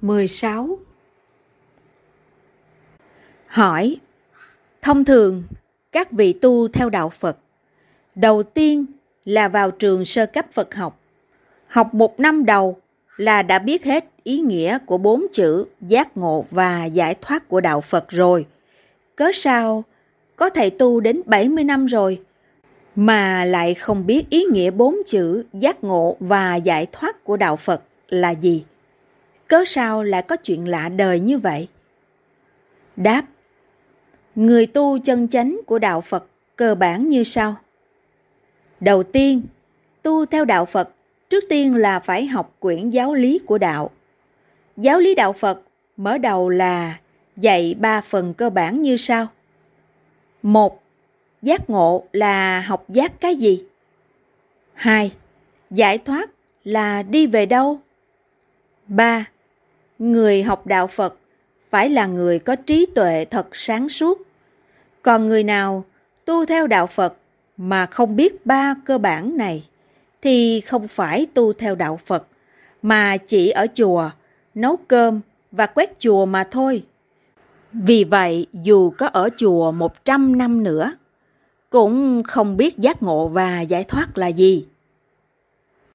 16 Hỏi Thông thường, các vị tu theo đạo Phật, đầu tiên là vào trường sơ cấp Phật học. Học một năm đầu là đã biết hết ý nghĩa của bốn chữ giác ngộ và giải thoát của đạo Phật rồi. Cớ sao có thầy tu đến 70 năm rồi mà lại không biết ý nghĩa bốn chữ giác ngộ và giải thoát của đạo Phật là gì? Cớ sao lại có chuyện lạ đời như vậy? Đáp Người tu chân chánh của đạo Phật cơ bản như sau. Đầu tiên, tu theo đạo Phật trước tiên là phải học quyển giáo lý của đạo. Giáo lý đạo Phật mở đầu là dạy ba phần cơ bản như sau. Một, giác ngộ là học giác cái gì? Hai, giải thoát là đi về đâu? Ba, người học đạo Phật phải là người có trí tuệ thật sáng suốt. Còn người nào tu theo đạo Phật mà không biết ba cơ bản này thì không phải tu theo đạo Phật mà chỉ ở chùa nấu cơm và quét chùa mà thôi. Vì vậy, dù có ở chùa 100 năm nữa, cũng không biết giác ngộ và giải thoát là gì.